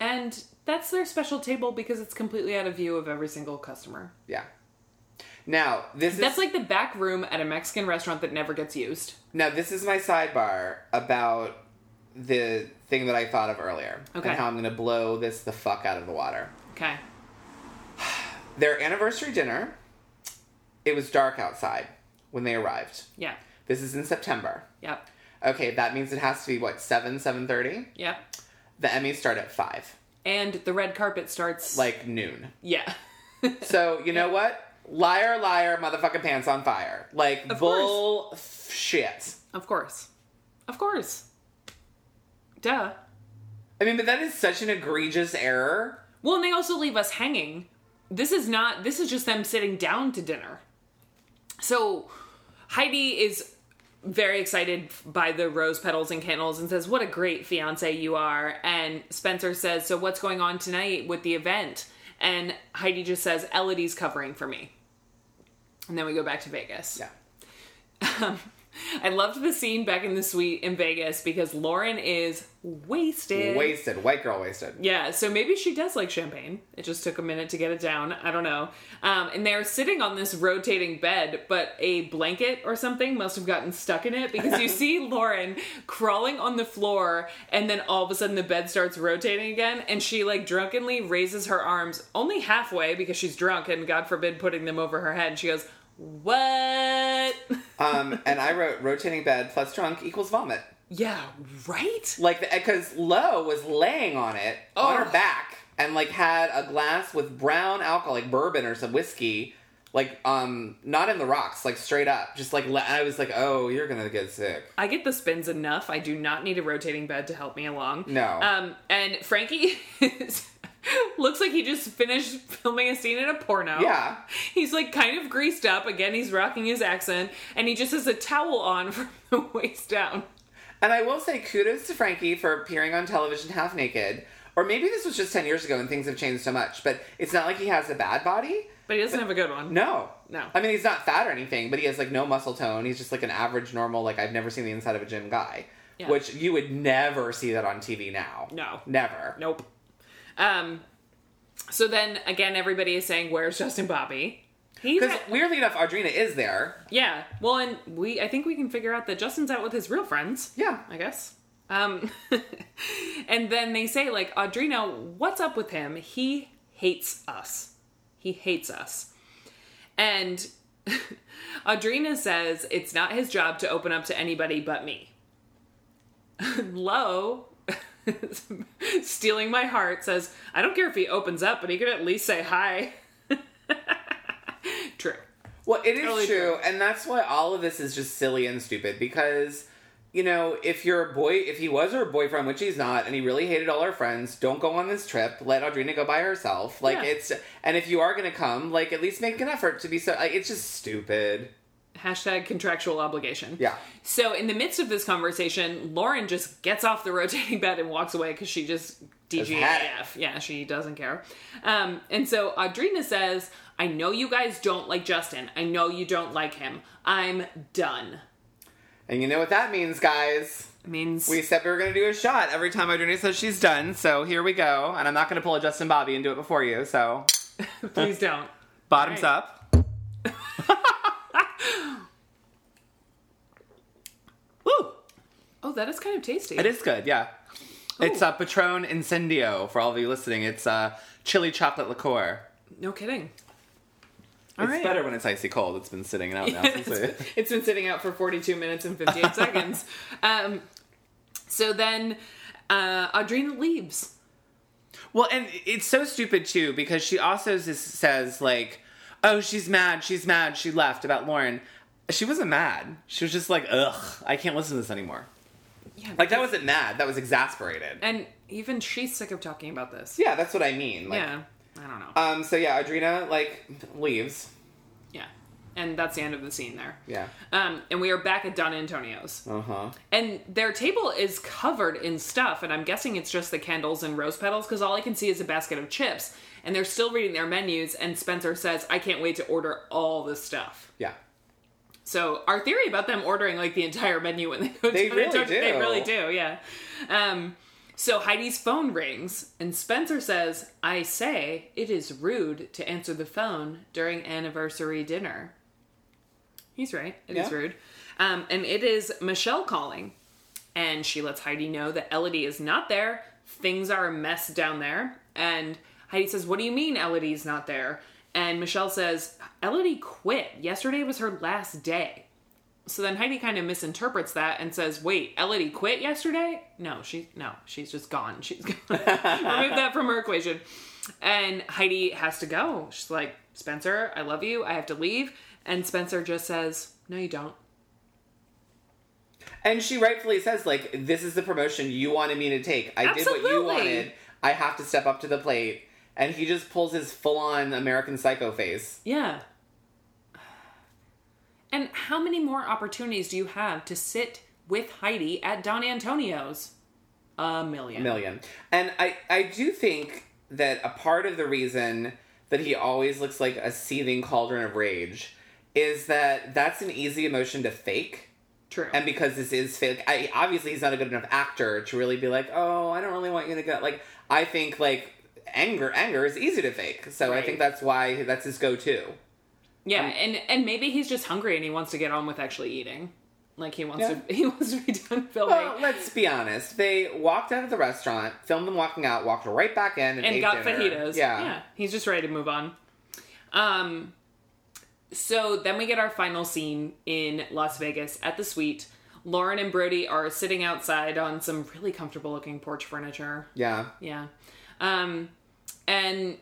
And that's their special table because it's completely out of view of every single customer. Yeah. Now this is That's like the back room at a Mexican restaurant that never gets used. now this is my sidebar about the thing that I thought of earlier Okay. and how I'm going to blow this the fuck out of the water. Okay. Their anniversary dinner. It was dark outside when they arrived. Yeah. This is in September. Yep. Okay, that means it has to be what seven, seven thirty. Yep. The Emmys start at five, And the red carpet starts like noon. yeah. So you know what? Liar, liar, motherfucking pants on fire. Like Of bull shit. Of course. Of course. Duh. I mean, but that is such an egregious error. Well, and they also leave us hanging. This is not, this is just them sitting down to dinner. So Heidi is very excited by the rose petals and candles and says, What a great fiance you are. And Spencer says, So what's going on tonight with the event? And Heidi just says, Elodie's covering for me. And then we go back to Vegas. Yeah. I loved the scene back in the suite in Vegas because Lauren is wasted. Wasted. White girl wasted. Yeah, so maybe she does like champagne. It just took a minute to get it down. I don't know. Um, and they're sitting on this rotating bed, but a blanket or something must have gotten stuck in it because you see Lauren crawling on the floor, and then all of a sudden the bed starts rotating again, and she like drunkenly raises her arms only halfway because she's drunk and God forbid putting them over her head. And she goes, What? Um, and I wrote rotating bed plus drunk equals vomit. yeah, right? Like, because Lo was laying on it on her Oh. back and like had a glass with brown alcohol, like bourbon or some whiskey, like um, not in the rocks, like straight up. Just like le- I was like, oh, you're gonna get sick. I get the spins enough. I do not need a rotating bed to help me along. No. Um, and Frankie is, looks like he just finished filming a scene in a porno. Yeah. He's like kind of greased up. Again, he's rocking his accent, and he just has a towel on from the waist down. And I will say kudos to Frankie for appearing on television half naked. Or maybe this was just 10 years ago and things have changed so much, but it's not like he has a bad body. But he doesn't have a good one. No. No. I mean, he's not fat or anything, but he has like no muscle tone. He's just like an average, normal, like I've never seen the inside of a gym guy. Yeah. Which you would never see that on TV now. No. Never. Nope. Um. So then again, everybody is saying, "Where's Justin Bobby?" He's Because at- weirdly enough, Audrina is there. yeah. Well, and we I think we can figure out that Justin's out with his real friends. Yeah. I guess. Um, and then they say, like, Audrina, what's up with him? He hates us. He hates us. And Audrina says it's not his job to open up to anybody but me. Lo, stealing my heart, says, I don't care if he opens up, but he could at least say hi. True. Well, it is Totally true, true. and that's why all of this is just silly and stupid because. You know, if your boy, if he was her boyfriend, which he's not, and he really hated all her friends, don't go on this trip. Let Audrina go by herself. Like Yeah. it's, and if you are gonna come, like at least make an effort to be so. Like, it's just stupid. Hashtag contractual obligation. Yeah. So in the midst of this conversation, Lauren just gets off the rotating bed and walks away because she just it. DGAF. Yeah, she doesn't care. Um, and so Audrina says, I know you guys don't like Justin. I know you don't like him. I'm done. And you know what that means, guys. Means We said we were going to do a shot every time Audrina says she's done, so here we go. And I'm not going to pull a Justin Bobby and do it before you, so please don't. bottoms Right. up. Oh, that is kind of tasty. It is good, yeah. It's Ooh. uh, Patron Incendio for all of you listening. It's uh, chili chocolate liqueur. No kidding. All it's right. better when it's icy cold. It's been sitting out now. it's, it's been sitting out for 42 minutes and 58 seconds. Um, so then uh, Audrina leaves. Well, and it's so stupid too because she also says like, "Oh, she's mad. She's mad. She left about Lauren." She wasn't mad. She was just like, "Ugh, I can't listen to this anymore." Yeah, Like that wasn't mad. That was exasperated. And even she's sick of talking about this. yeah, that's what I mean. Like, yeah. I don't know. Um. So yeah, Audrina like leaves. yeah. And that's the end of the scene there. Yeah. Um, and we are back at Don Antonio's. Uh huh. And their table is covered in stuff, and I'm guessing it's just the candles and rose petals because all I can see is a basket of chips. And they're still reading their menus, and Spencer says, I can't wait to order all this stuff. Yeah. So our theory about them ordering like the entire menu when they go They to really to- They really do, yeah. Um, so Heidi's phone rings, and Spencer says, "I say it is rude to answer the phone during anniversary dinner." He's right. It is Yeah. rude, um, and it is Michelle calling, and she lets Heidi know that Elodie is not there. Things are a mess down there, and Heidi says, "What do you mean Elodie's not there?" And Michelle says, "Elodie quit. Yesterday was her last day." So then Heidi kind of misinterprets that and says, "Wait, Elodie quit yesterday? No, she no, she's just gone. She's gone. remove that from her equation." And Heidi has to go. She's like, "Spencer, I love you. I have to leave." And Spencer just says, "No, you don't." And she rightfully says like, "This is the promotion you wanted me to take. I did what you wanted. I have to step up to the plate." And he just pulls his full-on American Psycho face. Yeah. And how many more opportunities do you have to sit with Heidi at Don Antonio's? A million. million. And I, I do think that a part of the reason that he always looks like a seething cauldron of rage is that that's an easy emotion to fake. True. And because this is fake, I, obviously he's not a good enough actor to really be like, oh, I don't really want you to go. Like, I think like anger, anger is easy to fake. So I think that's why that's his go-to. yeah, and and maybe he's just hungry and he wants to get on with actually eating. Like he wants Yeah. to he wants to be done filming. Well, let's be honest. They walked out of the restaurant, filmed them walking out, walked right back in, and, and got dinner. fajitas. Yeah. he's just ready to move on. Um, so then we get our final scene in Las Vegas at the suite. Lauren and Brody are sitting outside on some really comfortable looking porch furniture. yeah. Yeah. Um, and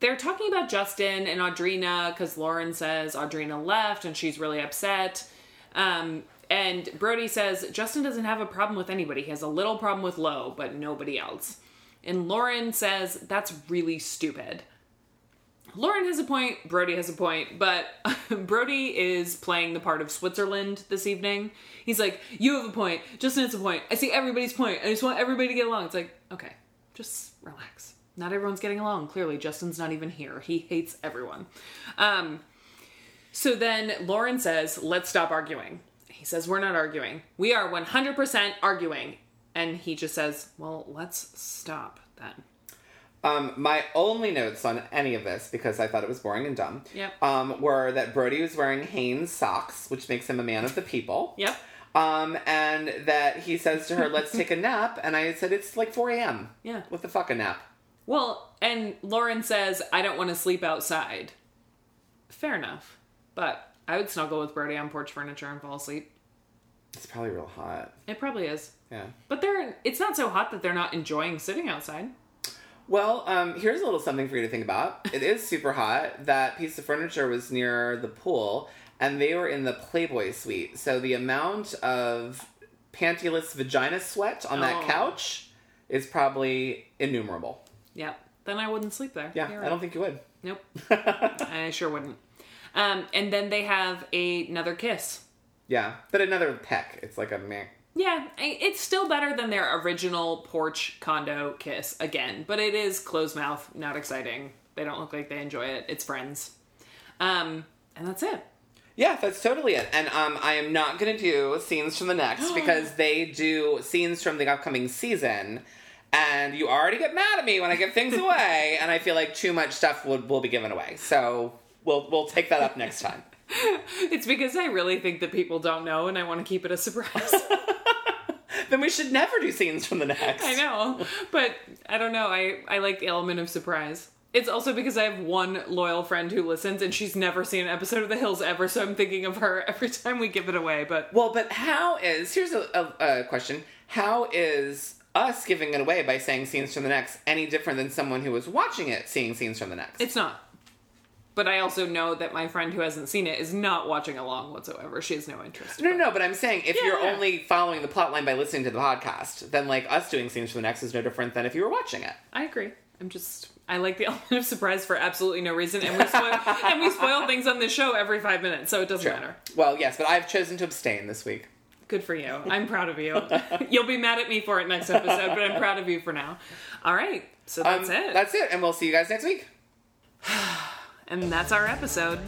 they're talking about Justin and Audrina because Lauren says Audrina left and she's really upset. Um, and Brody says Justin doesn't have a problem with anybody. He has a little problem with Lo, but nobody else. And Lauren says that's really stupid. Lauren has a point, Brody has a point, but Brody is playing the part of Switzerland this evening. He's like, You have a point, Justin has a point. I see everybody's point. I just want everybody to get along. It's like, okay, just relax. Not everyone's getting along. Clearly, Justin's not even here. He hates everyone. Um, so then Lauren says, Let's stop arguing. He says, We're not arguing. We are 100% arguing. And he just says, Well, let's stop then. Um, my only notes on any of this, because I thought it was boring and dumb, Yep. um, were that Brody was wearing Hanes socks, which makes him a man of the people. Yep. Um, and that he says to her, "Let's take a nap," and I said, "It's like 4 a.m. Yeah. What the fuck a nap?" Well, and Lauren says, I don't want to sleep outside. Fair enough. But I would snuggle with Brody on porch furniture and fall asleep. It's probably real hot. It probably is. Yeah. But they're it's not so hot that they're not enjoying sitting outside. Well, um, here's a little something for you to think about. It is super hot. That piece of furniture was near the pool, and they were in the Playboy suite. So the amount of pantyless vagina sweat on that Oh. couch is probably innumerable. Yep. Then I wouldn't sleep there. Yeah, You're I right. don't think you would. Nope. I sure wouldn't. Um, and then they have a, another kiss. Yeah, but another peck. It's like a meh. Yeah, I- it's still better than their original porch condo kiss again, but it is closed mouth, not exciting. They don't look like they enjoy it. It's friends. Um, and that's it. Yeah, that's totally it. And um, I am not going to do scenes from the next because they do scenes from the upcoming season. And you already get mad at me when I give things away, and I feel like too much stuff will, will be given away. So we'll we'll take that up next time. It's because I really think that people don't know and I want to keep it a surprise. then we should never do scenes from the next. I know, but I don't know. I, I like the element of surprise. It's also because I have one loyal friend who listens and she's never seen an episode of The Hills ever, so I'm thinking of her every time we give it away. But Well, but how is here's a, a, a question: How is us giving it away by saying scenes from the next any different than someone who was watching it seeing scenes from the next? it's not. But I also know that my friend who hasn't seen it is not watching along whatsoever. She has no interest. No, no, no, but I'm saying if Yeah, you're yeah. only following the plot line by listening to the podcast, then like us doing scenes from the next is no different than if you were watching it. I agree. I'm just I like the element of surprise for absolutely no reason, and we spoil and we spoil things on this show every five minutes, so it doesn't matter. Well, yes, but I've chosen to abstain this week. Good for you. I'm proud of you. You'll be mad at me for it next episode, but I'm proud of you for now. All right, so that's Um, it. That's it, and we'll see you guys next week. and that's our episode.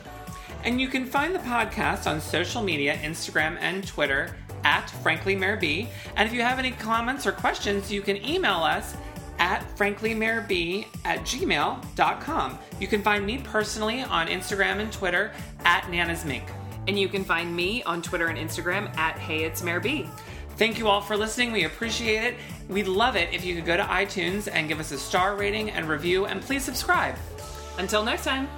And you can find the podcast on social media, Instagram and Twitter at Frankly Mayor B. And if you have any comments or questions, you can email us at franklymayorb at gmail.com. You can find me personally on Instagram and Twitter at Nana's Mink. And you can find me on Twitter and Instagram at Hey It's Mayor B. Thank you all for listening. We appreciate it. We'd love it if you could go to iTunes and give us a star rating and review, and please subscribe. Until next time.